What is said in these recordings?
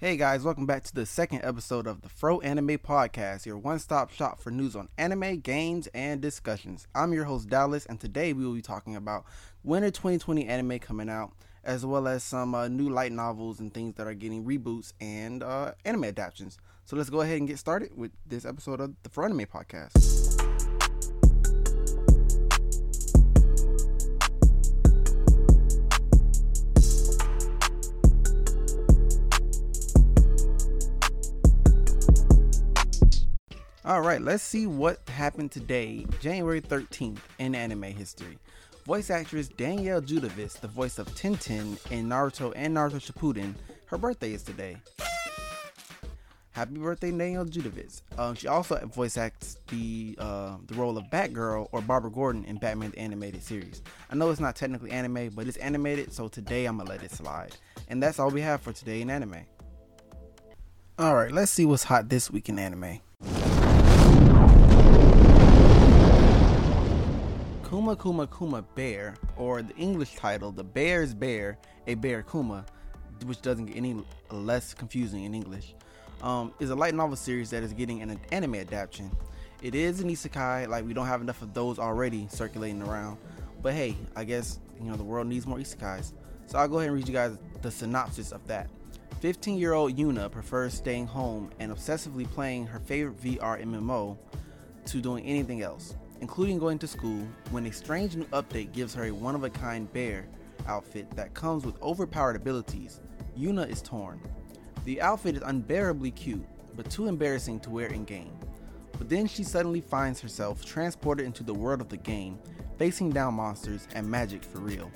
Hey guys, welcome back to the second episode of the Fro Anime Podcast, your one stop shop for news on anime, games, and discussions. I'm your host, Dallas, and today we will be talking about winter 2020 anime coming out, as well as some uh, new light novels and things that are getting reboots and uh, anime adaptations. So let's go ahead and get started with this episode of the Fro Anime Podcast. All right, let's see what happened today, January 13th, in anime history. Voice actress Danielle Judovits, the voice of Tenten in Naruto and Naruto Shippuden, her birthday is today. Happy birthday, Danielle Judovits. Um, she also voice acts the uh, the role of Batgirl or Barbara Gordon in Batman the Animated Series. I know it's not technically anime, but it's animated, so today I'm gonna let it slide. And that's all we have for today in anime. All right, let's see what's hot this week in anime. Kuma Kuma Kuma Bear, or the English title, The Bear's Bear, a Bear Kuma, which doesn't get any less confusing in English, um, is a light novel series that is getting an anime adaptation. It is an isekai, like we don't have enough of those already circulating around. But hey, I guess you know the world needs more isekais. So I'll go ahead and read you guys the synopsis of that. 15 year old Yuna prefers staying home and obsessively playing her favorite VR MMO to doing anything else including going to school, when a strange new update gives her a one of a kind bear outfit that comes with overpowered abilities, Yuna is torn. The outfit is unbearably cute, but too embarrassing to wear in game. But then she suddenly finds herself transported into the world of the game, facing down monsters and magic for real.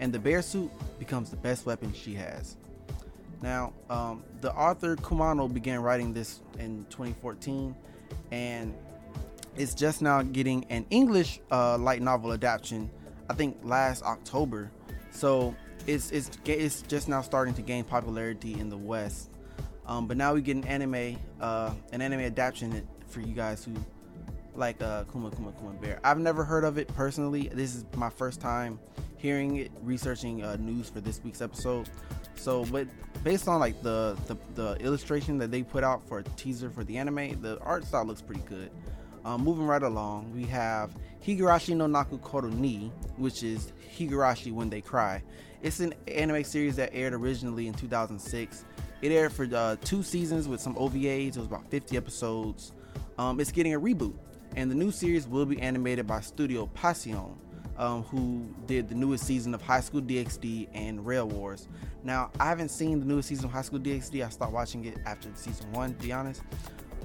And the bear suit becomes the best weapon she has. Now, um, the author Kumano began writing this in 2014, and it's just now getting an English uh, light novel adaptation. I think last October. So it's it's it's just now starting to gain popularity in the West. Um, but now we get an anime uh, an anime adaptation for you guys who like uh, Kuma Kuma Kuma Bear. I've never heard of it personally. This is my first time hearing it, researching uh, news for this week's episode. So, but based on like the, the the illustration that they put out for a teaser for the anime, the art style looks pretty good. Um, moving right along, we have Higurashi no Naku Koro ni, which is Higurashi When They Cry. It's an anime series that aired originally in 2006. It aired for uh, two seasons with some OVAs. It was about 50 episodes. Um, it's getting a reboot, and the new series will be animated by Studio Passione, um, who did the newest season of High School DxD and Rail Wars. Now, I haven't seen the newest season of High School DxD. I stopped watching it after season one, to be honest.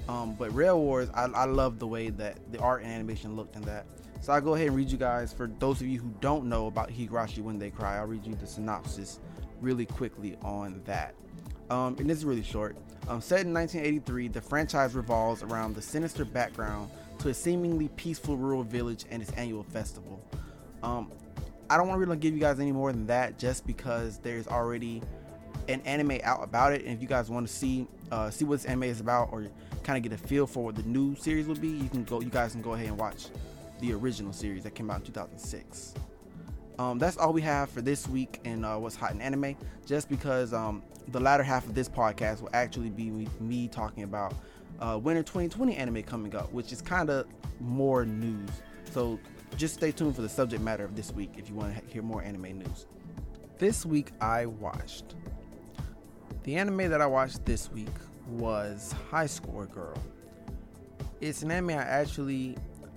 Um, but Rail Wars, I, I love the way that the art and animation looked in that. So I'll go ahead and read you guys, for those of you who don't know about Higurashi When They Cry, I'll read you the synopsis really quickly on that. Um, and is really short. Um, set in 1983, the franchise revolves around the sinister background to a seemingly peaceful rural village and its annual festival. Um, I don't want to really give you guys any more than that, just because there's already an anime out about it. And if you guys want to see uh, see what this anime is about, or kind of get a feel for what the new series will be, you can go. You guys can go ahead and watch the original series that came out in 2006. Um, that's all we have for this week in uh, what's hot in anime. Just because um, the latter half of this podcast will actually be me, me talking about uh, winter 2020 anime coming up, which is kind of more news. So just stay tuned for the subject matter of this week if you want to hear more anime news. This week I watched the anime that I watched this week was High Score Girl. It's an anime I actually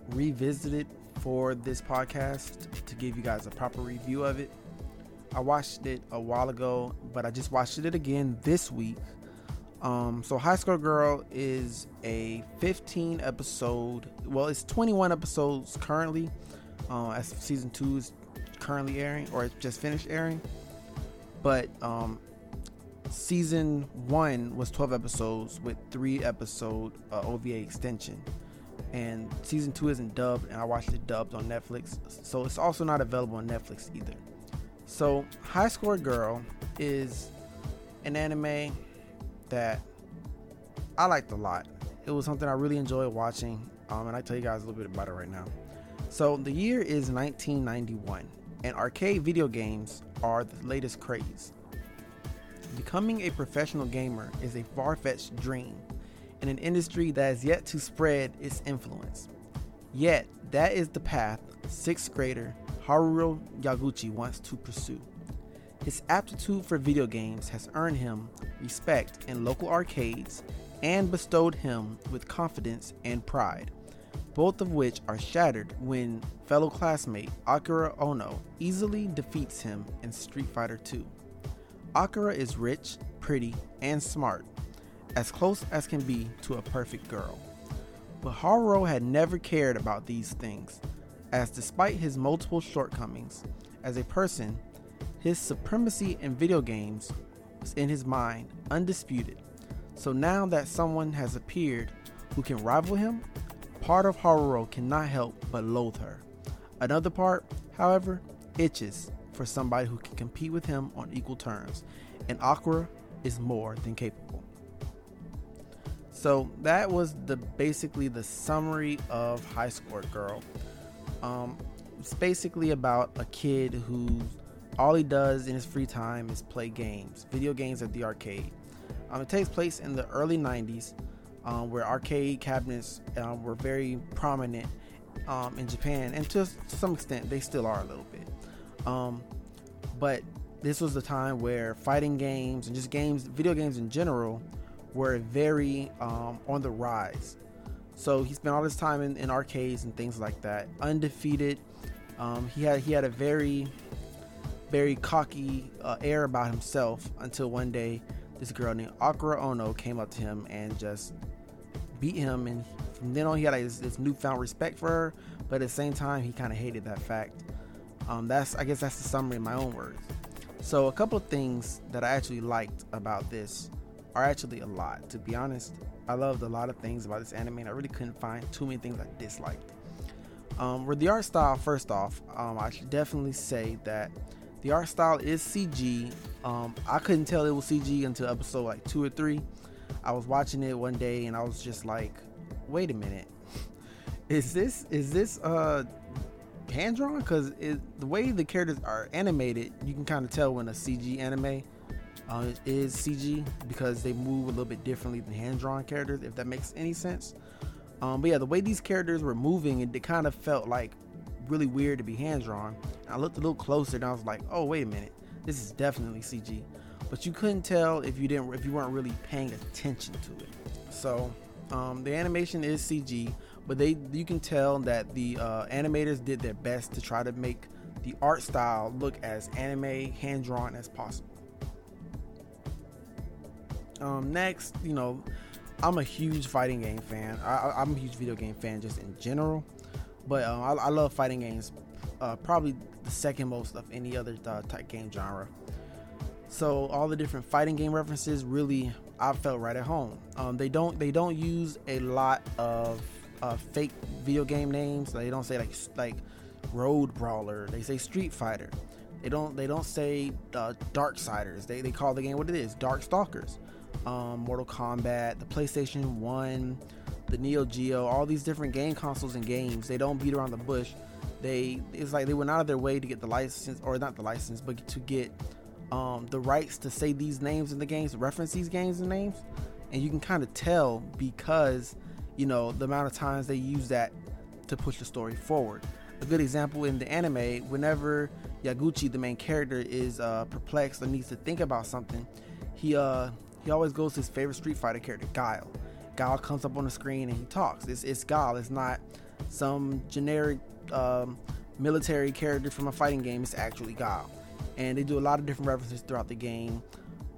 revisited for this podcast to give you guys a proper review of it. I watched it a while ago, but I just watched it again this week. Um, so High Score Girl is a 15 episode, well, it's 21 episodes currently, uh, as season two is currently airing or it's just finished airing. But um, season one was 12 episodes with three episode uh, OVA extension. And season two isn't dubbed, and I watched it dubbed on Netflix. So it's also not available on Netflix either. So High Score Girl is an anime that I liked a lot. It was something I really enjoyed watching, um, and I tell you guys a little bit about it right now. So the year is 1991, and arcade video games are the latest craze. Becoming a professional gamer is a far fetched dream in an industry that has yet to spread its influence. Yet, that is the path sixth grader Haruo Yaguchi wants to pursue. His aptitude for video games has earned him respect in local arcades and bestowed him with confidence and pride, both of which are shattered when fellow classmate Akira Ono easily defeats him in Street Fighter II. Akira is rich, pretty, and smart, as close as can be to a perfect girl. But Haruo had never cared about these things, as despite his multiple shortcomings, as a person, his supremacy in video games was in his mind undisputed. So now that someone has appeared who can rival him, part of Haruo cannot help but loathe her. Another part, however, itches for somebody who can compete with him on equal terms, and Akira is more than capable. So that was the basically the summary of High Score Girl. Um, it's basically about a kid who all he does in his free time is play games, video games at the arcade. Um, it takes place in the early 90s, um, where arcade cabinets um, were very prominent um, in Japan, and to, to, some extent, they still are a little bit. Um, but this was the time where fighting games and just games, video games in general, were very um, on the rise. So he spent all his time in, in arcades and things like that. Undefeated. Um, he had he had a very very cocky uh, air about himself until one day this girl named Akira Ono came up to him and just beat him. And from then on, he had like, this, this newfound respect for her, but at the same time, he kind of hated that fact. Um, that's I guess that's the summary in my own words. So a couple of things that I actually liked about this are actually a lot. To be honest, I loved a lot of things about this anime, and I really couldn't find too many things I disliked. Um, with the art style, first off, um, I should definitely say that the art style is CG. Um, I couldn't tell it was CG until episode like two or three. I was watching it one day, and I was just like, "Wait a minute, is this is this uh hand drawn? Because the way the characters are animated, you can kind of tell when a CG anime uh, is CG because they move a little bit differently than hand drawn characters, if that makes any sense. Um, but yeah, the way these characters were moving, it, kind of felt like really weird to be hand drawn. I looked a little closer and I was like, oh wait a minute, this is definitely CG. But you couldn't tell if you didn't if you weren't really paying attention to it. So um, the animation is CG, but they you can tell that the uh, animators did their best to try to make the art style look as anime hand drawn as possible. Um, next, you know, I'm a huge fighting game fan. I, am a huge video game fan just in general, but um, I, I, love fighting games. Uh, probably the second most of any other uh, type game genre. So all the different fighting game references really, I felt right at home. Um, they don't they don't use a lot of uh, fake video game names. They don't say like like Road Brawler. They say Street Fighter. They don't they don't say uh, Darksiders. They they call the game what it is, Dark Stalkers um, Mortal Kombat, the PlayStation 1, the Neo Geo, all these different game consoles and games. They don't beat around the bush. They it's like they went out of their way to get the license, or not the license, but to get um, the rights to say these names in the games, reference these games and names, and you can kind of tell because you know the amount of times they use that to push the story forward. A good example in the anime, whenever Yaguchi, the main character, is uh, perplexed or needs to think about something, he uh he always goes to his favorite Street Fighter character, Guile. Guile comes up on the screen and he talks. It's, it's Guile. It's not some generic um, military character from a fighting game. It's actually Guile. And they do a lot of different references throughout the game,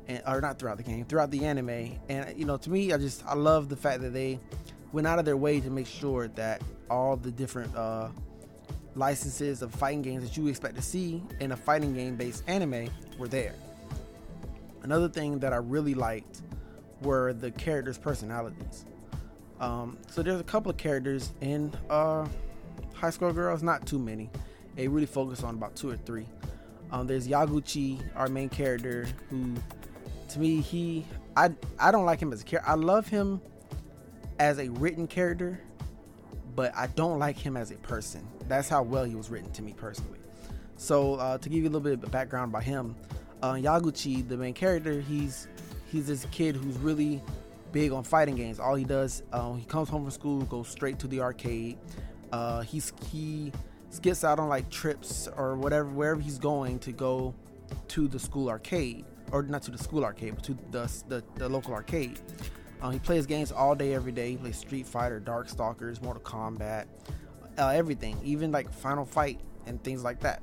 and or not throughout the game, throughout the anime. And you know, to me, I just I love the fact that they went out of their way to make sure that all the different uh, licenses of fighting games that you expect to see in a fighting game based anime were there. Another thing that I really liked were the characters' personalities. Um, so there's a couple of characters in uh, High School Girls, not too many. They really focus on about two or three. Um, there's Yaguchi, our main character, who, to me, he I I don't like him as a character. I love him as a written character, but I don't like him as a person. That's how well he was written to me personally. So uh, to give you a little bit of background about him, uh, Yaguchi, the main character, he's he's this kid who's really big on fighting games. All he does, uh, he comes home from school, goes straight to the arcade. Uh, he's he skips out on like trips or whatever wherever he's going to go to the school arcade or not to the school arcade but to the the, the local arcade. Uh, he plays games all day, every day. He plays Street Fighter, Darkstalkers, Mortal Kombat, uh, everything, even like Final Fight and things like that.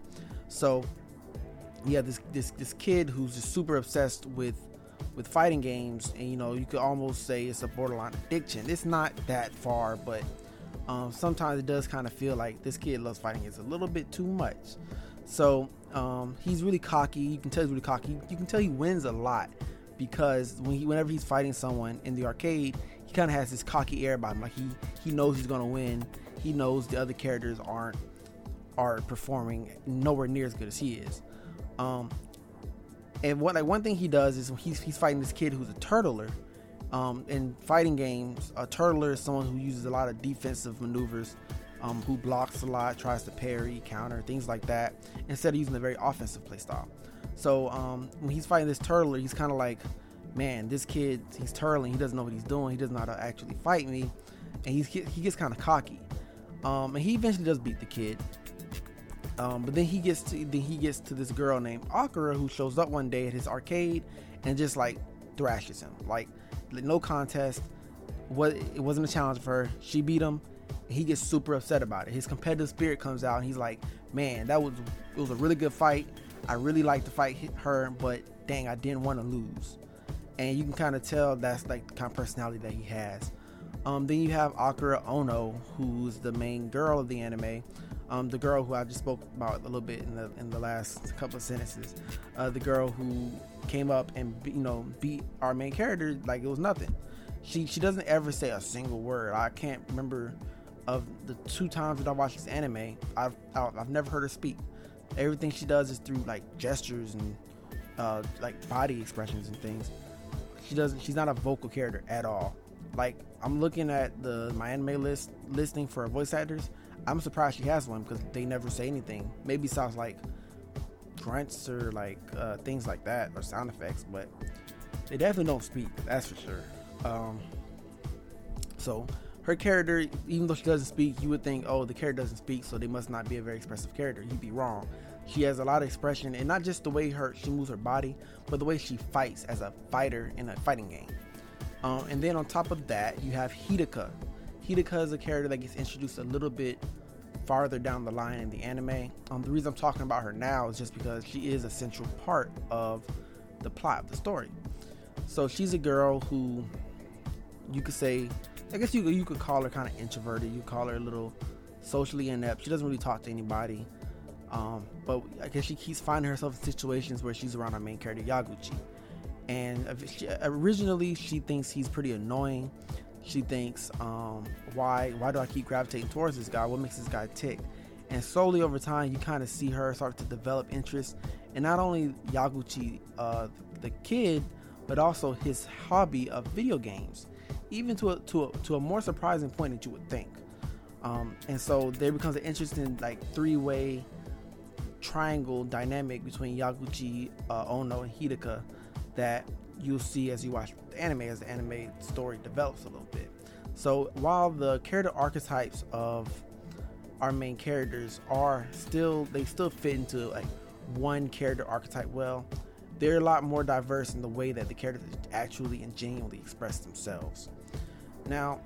So, yeah, this this this kid who's just super obsessed with with fighting games, and you know, you could almost say it's a borderline addiction. It's not that far, but um, sometimes it does kind of feel like this kid loves fighting games a little bit too much. So um, he's really cocky. You can tell he's really cocky. You can tell he wins a lot because when he, whenever he's fighting someone in the arcade, he kind of has this cocky air about him. Like he he knows he's gonna win. He knows the other characters aren't are performing nowhere near as good as he is. Um, and what like one thing he does is he's he's fighting this kid who's a turtler. Um, in fighting games, a turtler is someone who uses a lot of defensive maneuvers, um, who blocks a lot, tries to parry, counter, things like that, instead of using a very offensive playstyle. So um, when he's fighting this turtler, he's kind of like, man, this kid, he's turtling. He doesn't know what he's doing. He doesn't know how to actually fight me, and he's he gets kind of cocky. Um, and he eventually does beat the kid. Um, but then he gets to then he gets to this girl named Akira who shows up one day at his arcade and just like thrashes him. Like no contest. What it wasn't a challenge for her. She beat him. He gets super upset about it. His competitive spirit comes out and he's like, "Man, that was it was a really good fight. I really like to fight her, but dang, I didn't want to lose." And you can kind of tell that's like the kind of personality that he has. Um, then you have Akira Ono, who's the main girl of the anime, um, the girl who I just spoke about a little bit in the in the last couple of sentences, uh, the girl who came up and you know beat our main character like it was nothing. She she doesn't ever say a single word. I can't remember of the two times that I watched this anime. I've I've never heard her speak. Everything she does is through like gestures and uh, like body expressions and things. She doesn't. She's not a vocal character at all. Like I'm looking at the MyAnimeList listing for voice actors I'm surprised she has one because they never say anything. Maybe sounds like grunts or like uh, things like that or sound effects, but they definitely don't speak. That's for sure. Um, so her character, even though she doesn't speak, you would think, oh, the character doesn't speak, so they must not be a very expressive character. You'd be wrong. She has a lot of expression, and not just the way her she moves her body, but the way she fights as a fighter in a fighting game. Um, and then on top of that, you have Hidaka. Hidaka is a character that gets introduced a little bit farther down the line in the anime. Um, the reason I'm talking about her now is just because she is a central part of the plot of the story. So she's a girl who you could say, I guess you you could call her kind of introverted. You call her a little socially inept. She doesn't really talk to anybody. Um, but I guess she keeps finding herself in situations where she's around our main character Yaguchi. And she, originally, she thinks he's pretty annoying she thinks, um, why why do I keep gravitating towards this guy? What makes this guy tick? And slowly over time, you kind of see her start to develop interest in not only Yaguchi, uh, the kid, but also his hobby of video games, even to a, to a, to a more surprising point that you would think. Um, and so there becomes an interesting like three-way triangle dynamic between Yaguchi, uh, Ono, and Hidaka that you'll see as you watch the anime as the anime story develops a little bit. So while the character archetypes of our main characters are still they still fit into like one character archetype well, they're a lot more diverse in the way that the characters actually and genuinely express themselves. Now,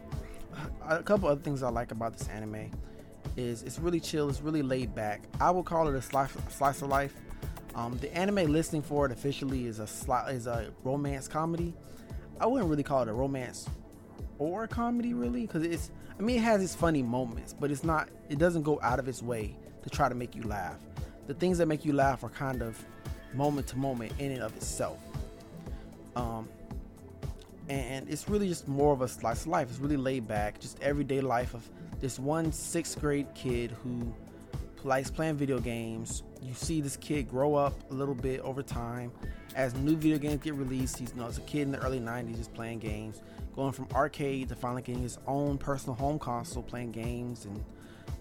a couple other things I like about this anime is it's really chill, it's really laid back. I would call it a slice, slice of life um, the anime listing for it officially is a sli- is a romance comedy. I wouldn't really call it a romance or a comedy really because it's I mean it has its funny moments, but it's not it doesn't go out of its way to try to make you laugh. The things that make you laugh are kind of moment to moment in and of itself. Um, and it's really just more of a slice of life. It's really laid back, just everyday life of this one sixth grade kid who likes playing video games. You see this kid grow up a little bit over time as new video games get released. He's you know, as a kid in the early 90s just playing games, going from arcade to finally getting his own personal home console, playing games, and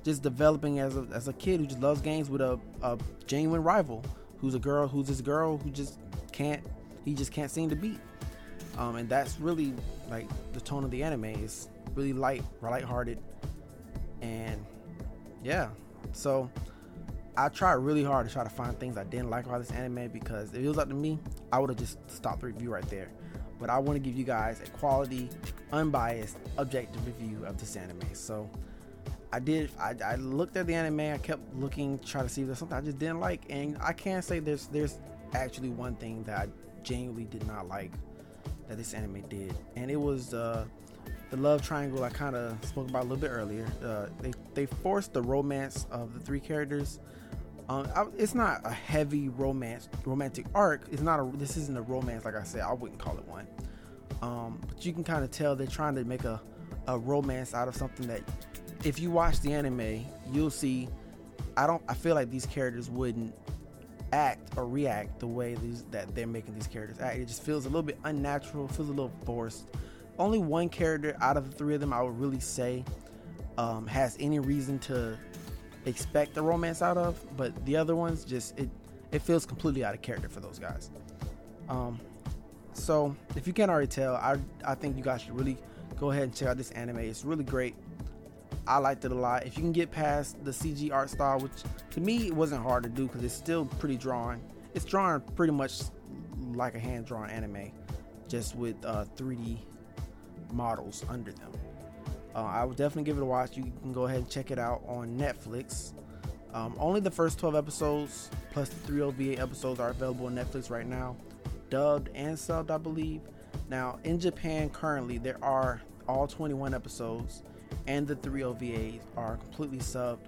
just developing as a, as a kid who just loves games with a, a genuine rival who's a girl who's this girl who just can't he just can't seem to beat. Um, and that's really like the tone of the anime is really light, light-hearted, and yeah. So I tried really hard to try to find things I didn't like about this anime because if it was up to me, I would have just stopped the review right there. But I want to give you guys a quality, unbiased, objective review of this anime. So I did. I, I looked at the anime. I kept looking, trying to see if there's something I just didn't like, and I can't say there's there's actually one thing that I genuinely did not like that this anime did, and it was uh, the love triangle I kind of spoke about a little bit earlier. Uh, they they forced the romance of the three characters. Um, I, it's not a heavy romance romantic arc. It's not a. This isn't a romance, like I said. I wouldn't call it one. Um, but you can kind of tell they're trying to make a a romance out of something that, if you watch the anime, you'll see. I don't. I feel like these characters wouldn't act or react the way these that they're making these characters act. It just feels a little bit unnatural, feels a little forced. Only one character out of the three of them I would really say um, has any reason to expect a romance out of, but the other ones just it it feels completely out of character for those guys. Um, so if you can't already tell, I I think you guys should really go ahead and check out this anime. It's really great. I liked it a lot. If you can get past the CG art style, which to me it wasn't hard to do because it's still pretty drawing. It's drawing pretty much like a hand drawn anime, just with uh, 3D models under them. Uh, I would definitely give it a watch. You can go ahead and check it out on Netflix. Um, only the first 12 episodes plus the three OVA episodes are available on Netflix right now, dubbed and subbed, I believe. Now, in Japan currently, there are all 21 episodes and the three OVAs are completely subbed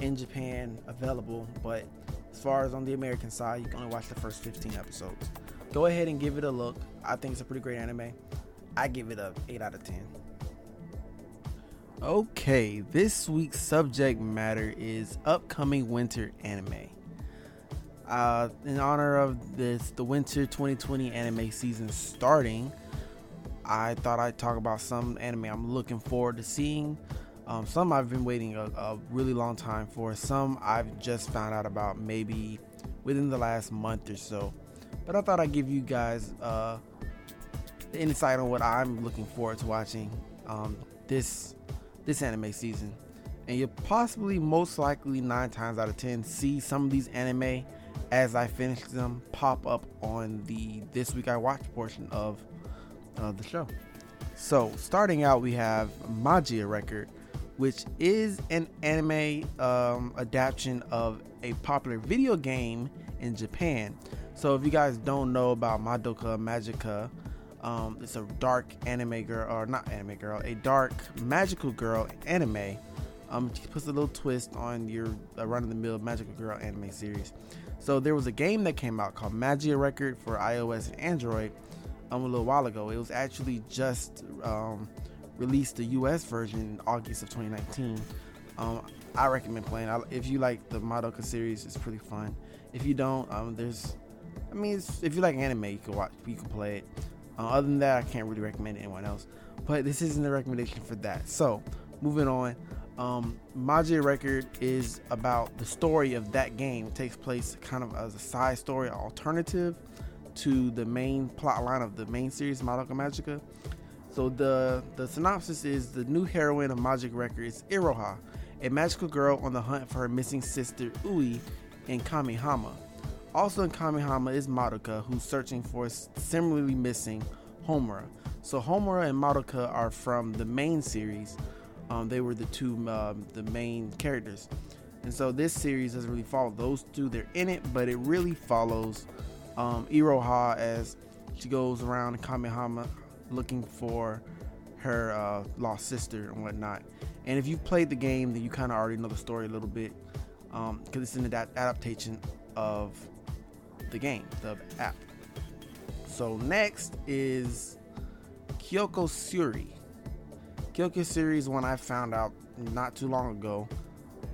in Japan available, but as far as on the American side, you can only watch the first 15 episodes. Go ahead and give it a look. I think it's a pretty great anime. I give it a 8 out of 10. Okay, this week's subject matter is upcoming winter anime. Uh, in honor of this, the winter 2020 anime season starting, I thought I'd talk about some anime I'm looking forward to seeing. Um, some I've been waiting a, a, really long time for. Some I've just found out about maybe within the last month or so. But I thought I'd give you guys uh, insight on what I'm looking forward to watching um, this this anime season. And you'll possibly, most likely, nine times out of ten, see some of these anime as I finish them pop up on the This Week I Watched portion of of the show. So, starting out, we have Magia Record, which is an anime um, adaptation of a popular video game in Japan. So, if you guys don't know about Madoka Magica, um, it's a dark anime girl, or not anime girl, a dark magical girl anime. Um, she puts a little twist on your uh, run of the mill magical girl anime series. So, there was a game that came out called Magia Record for iOS and Android um, a little while ago. It was actually just um, released the US version in August of 2019. Um, I recommend playing. I, if you like the Madoka series, it's pretty fun. If you don't, um, there's, I mean, if you like anime, you can watch, you can play it. Uh, other than that, I can't really recommend anyone else. But this isn't a recommendation for that. So, moving on. Um, Record is about the story of that game. It takes place kind of as a side story, alternative to the main plot line of the main series, Madoka Magica. So the the synopsis is the new heroine of Magic Records, Iroha, a magical girl on the hunt for her missing sister Ui in Kamihama. Also in Kamihama is Madoka, who's searching for similarly missing Homura. So Homura and Madoka are from the main series. Um, they were the two um, the main characters, and so this series doesn't really follow those two. They're in it, but it really follows um, Iroha as she goes around Kamihama looking for her uh, lost sister and whatnot. And if you've played the game, then you kind of already know the story a little bit because um, it's an ad- adaptation of the game, the app. So next is Kyokou Suiri. Kyokou Suiri is one I found out not too long ago.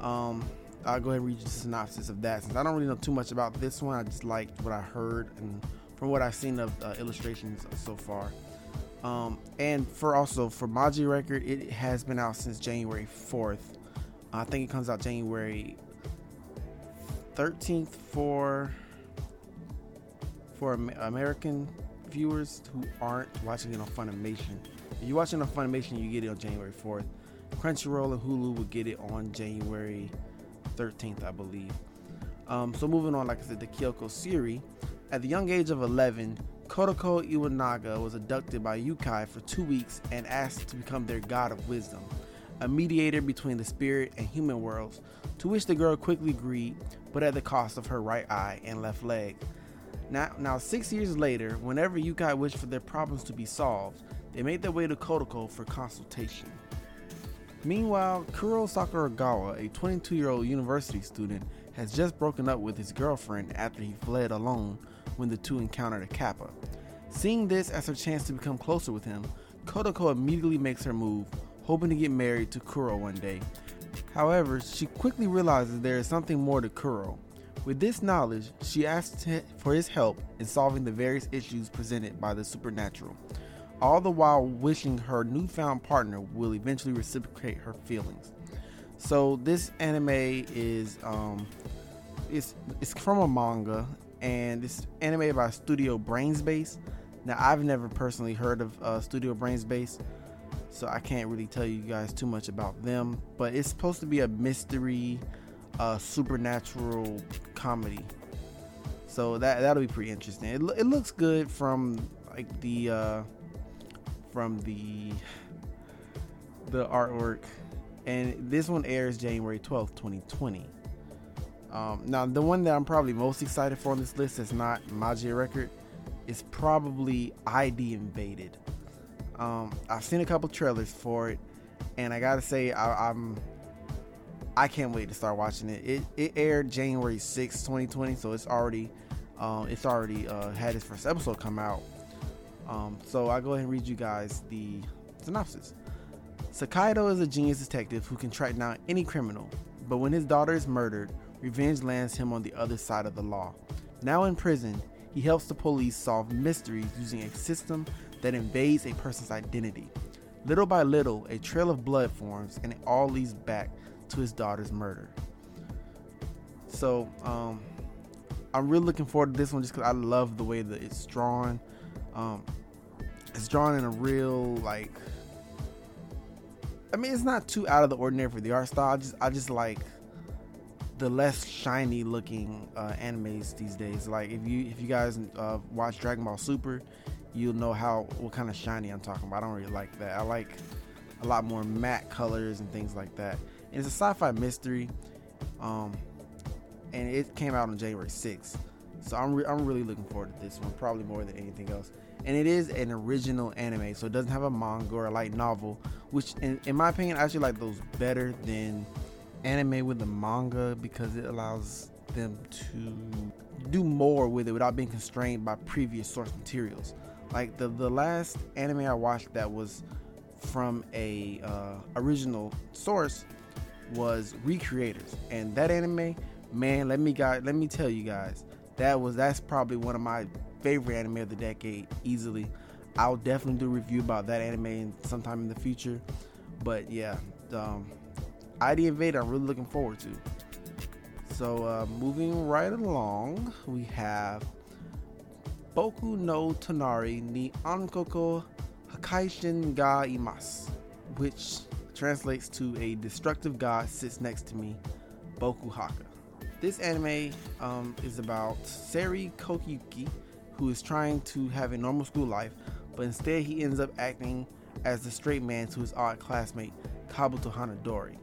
Um, I'll go ahead and read you the synopsis of that since I don't really know too much about this one. I just liked what I heard and from what I've seen of uh, illustrations so far. Um, and for also for Magia Record, it has been out since January 4th. I think it comes out January 13th for for American viewers who aren't watching it on Funimation. If you're watching on Funimation, you get it on January 4th. Crunchyroll and Hulu will get it on January 13th, I believe. Um, so moving on, like I said, the Kyokou Suiri. At the young age of 11, Kotoko Iwanaga was abducted by yokai for two weeks and asked to become their god of wisdom, a mediator between the spirit and human worlds, to which the girl quickly agreed, but at the cost of her right eye and left leg. Now, now six years later, whenever yokai wished for their problems to be solved, they made their way to Kotoko for consultation. Meanwhile, Kuro Sakuragawa, a 22 year old university student, has just broken up with his girlfriend after he fled alone when the two encountered a Kappa. Seeing this as her chance to become closer with him, Kotoko immediately makes her move, hoping to get married to Kuro one day. However, she quickly realizes there is something more to Kuro. With this knowledge, she asks for his help in solving the various issues presented by the supernatural, all the while wishing her newfound partner will eventually reciprocate her feelings. So this anime is um, it's it's from a manga and it's animated by Studio Brain's Base. Now I've never personally heard of uh, Studio Brain's Base, so I can't really tell you guys too much about them. But it's supposed to be a mystery, uh, supernatural comedy. So that that'll be pretty interesting. It, it looks good from like the uh, from the the artwork, and this one airs January twelfth, twenty twenty. Um, now, the one that I'm probably most excited for on this list is not Magia Record. It's probably ID Invaded. Um, I've seen a couple trailers for it, and I gotta say I, am I can't wait to start watching it. It, it aired January 6, 2020, so it's already um, it's already uh, had its first episode come out. Um, so I'll go ahead and read you guys the synopsis. Sakaido is a genius detective who can track down any criminal, but when his daughter is murdered, revenge lands him on the other side of the law. Now in prison, he helps the police solve mysteries using a system that invades a person's identity. Little by little, a trail of blood forms, and it all leads back to his daughter's murder. So, um, I'm really looking forward to this one just because I love the way that it's drawn. Um, it's drawn in a real like. I mean, it's not too out of the ordinary for the art style. I just, I just like the less shiny looking uh, animes these days. Like if you if you guys uh, watch Dragon Ball Super, you'll know how what kind of shiny I'm talking about. I don't really like that. I like a lot more matte colors and things like that. And it's a sci-fi mystery, um, and it came out on January 6th. So I'm re- I'm really looking forward to this one, probably more than anything else. And it is an original anime, so it doesn't have a manga or a light novel, which in, in my opinion I actually like those better than anime with the manga because it allows them to do more with it without being constrained by previous source materials. Like the the last anime I watched that was from a uh, original source was Re:Creators, and that anime, man, let me guys, let me tell you guys, that was that's probably one of my favorite anime of the decade, easily. I'll definitely do a review about that anime sometime in the future. But yeah, um, ID Invade, I'm really looking forward to. So, uh, moving right along, we have Boku no Tonari ni Ankoko Hakaishin ga Imas, which translates to a destructive god sits next to me, Boku Haka. This anime um, is about Seri Kokiyuki, who is trying to have a normal school life, but instead he ends up acting as the straight man to his odd classmate, Kabuto Hanadori.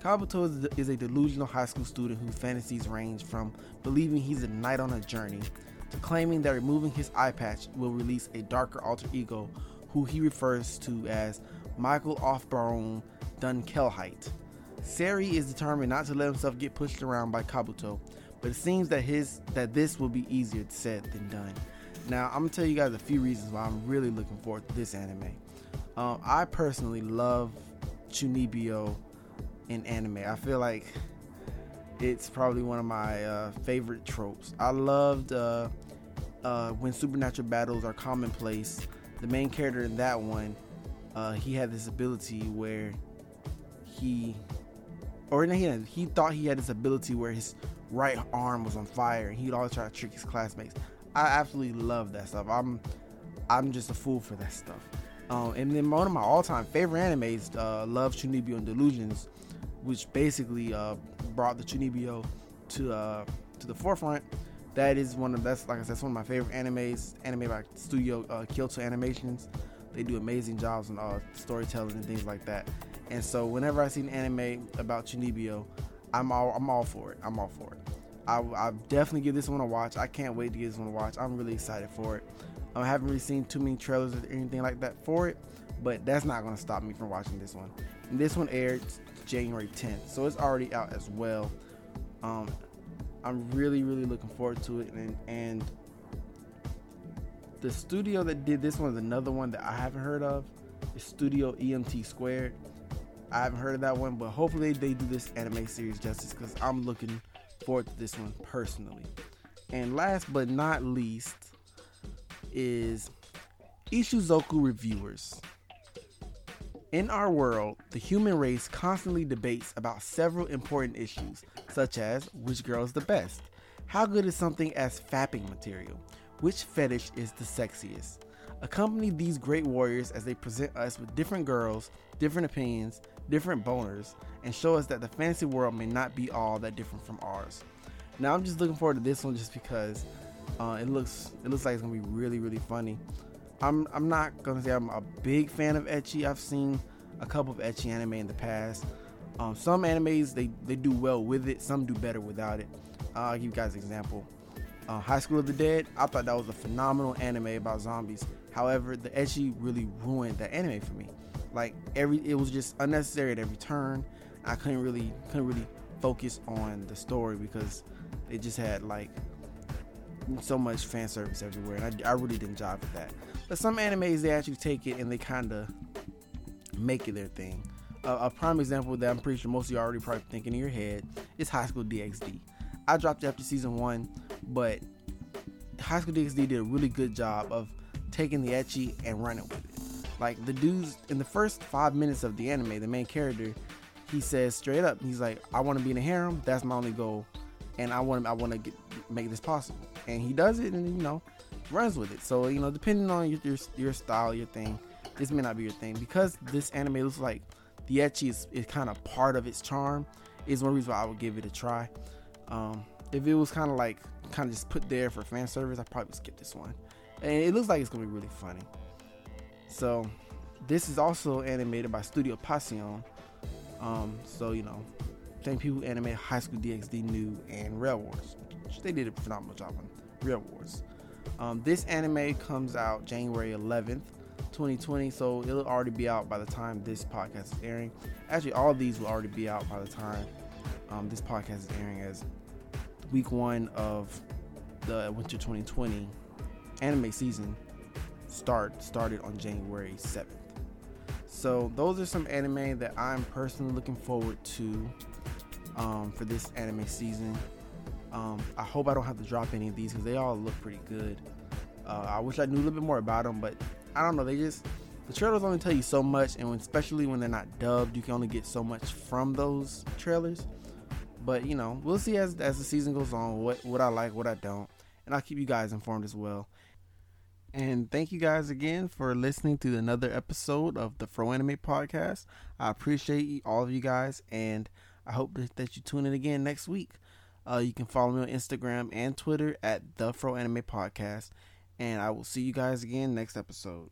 Kabuto is a delusional high school student whose fantasies range from believing he's a knight on a journey to claiming that removing his eye patch will release a darker alter ego who he refers to as Michael Offbaron Dunkelheit. Seri is determined not to let himself get pushed around by Kabuto, but it seems that his that this will be easier said than done. Now, I'm gonna tell you guys a few reasons why I'm really looking forward to this anime. Um, I personally love Chunibyo in anime. I feel like it's probably one of my uh, favorite tropes. I loved uh, uh, when supernatural battles are commonplace. The main character in that one, uh, he had this ability where he, or he, he thought he had this ability where his right arm was on fire, and he'd always try to trick his classmates. I absolutely love that stuff. I'm I'm just a fool for that stuff. Um, and then one of my all-time favorite animes, uh, Love Chunibyo and Delusions, which basically uh, brought the Chunibyo to uh, to the forefront. That is one of that's like I said, it's one of my favorite animes. Anime by Studio uh, Kyoto Animations. They do amazing jobs on uh, storytelling and things like that. And so whenever I see an anime about Chunibyo, I'm all I'm all for it. I'm all for it. I, I definitely give this one a watch. I can't wait to give this one a watch. I'm really excited for it. I haven't really seen too many trailers or anything like that for it, but that's not going to stop me from watching this one. And this one aired January 10th, so it's already out as well. Um, I'm really, really looking forward to it, and, and the studio that did this one is another one that I haven't heard of. It's Studio EMT Squared. I haven't heard of that one, but hopefully they do this anime series justice because I'm looking forward to this one personally. And last but not least is Ishuzoku Reviewers. In our world, the human race constantly debates about several important issues, such as which girl is the best, how good is something as fapping material, which fetish is the sexiest. Accompany these great warriors as they present us with different girls, different opinions, different boners, and show us that the fantasy world may not be all that different from ours. Now I'm just looking forward to this one just because uh, it looks it looks like it's gonna be really really funny. I'm I'm not gonna say I'm a big fan of ecchi. I've seen a couple of ecchi anime in the past. Um, some animes they they do well with it. Some do better without it. Uh, I'll give you guys an example. Uh, High School of the Dead. I thought that was a phenomenal anime about zombies. However, the ecchi really ruined that anime for me. Like every it was just unnecessary at every turn. I couldn't really couldn't really focus on the story because it just had like so much fan service everywhere, and I, I really didn't jive with that. But some animes they actually take it and they kind of make it their thing. Uh, a prime example that I'm pretty sure most of you already probably thinking in your head is High School DxD. I dropped it after season one, but High School DxD did a really good job of taking the ecchi and running with it. Like the dudes in the first five minutes of the anime, the main character, he says straight up, he's like, "I want to be in a harem. That's my only goal, and I want I want to make this possible." And he does it, and you know, runs with it. So you know, depending on your your, your style, your thing, this may not be your thing because this anime looks like the ecchi is, is kind of part of its charm. Is one reason why I would give it a try. Um, if it was kind of like kind of just put there for fan service, I probably skip this one. And it looks like it's gonna be really funny. So this is also animated by Studio Passione. Um, so you know, same people who animate High School DxD New and Rail Wars. They did a phenomenal job on Rail Wars. Um, this anime comes out January 11th, 2020, so it'll already be out by the time this podcast is airing. Actually, all these will already be out by the time um, this podcast is airing, as week one of the winter 2020 anime season start started on January 7th. So those are some anime that I'm personally looking forward to um, for this anime season. Um, I hope I don't have to drop any of these because they all look pretty good. Uh, I wish I knew a little bit more about them, but I don't know. They just the trailers only tell you so much, and when, especially when they're not dubbed, you can only get so much from those trailers. But you know, we'll see as as the season goes on what what I like, what I don't, and I'll keep you guys informed as well. And thank you guys again for listening to another episode of the Fro Anime Podcast. I appreciate all of you guys, and I hope that you tune in again next week. Uh, you can follow me on Instagram and Twitter at the Fro Anime Podcast. And I will see you guys again next episode.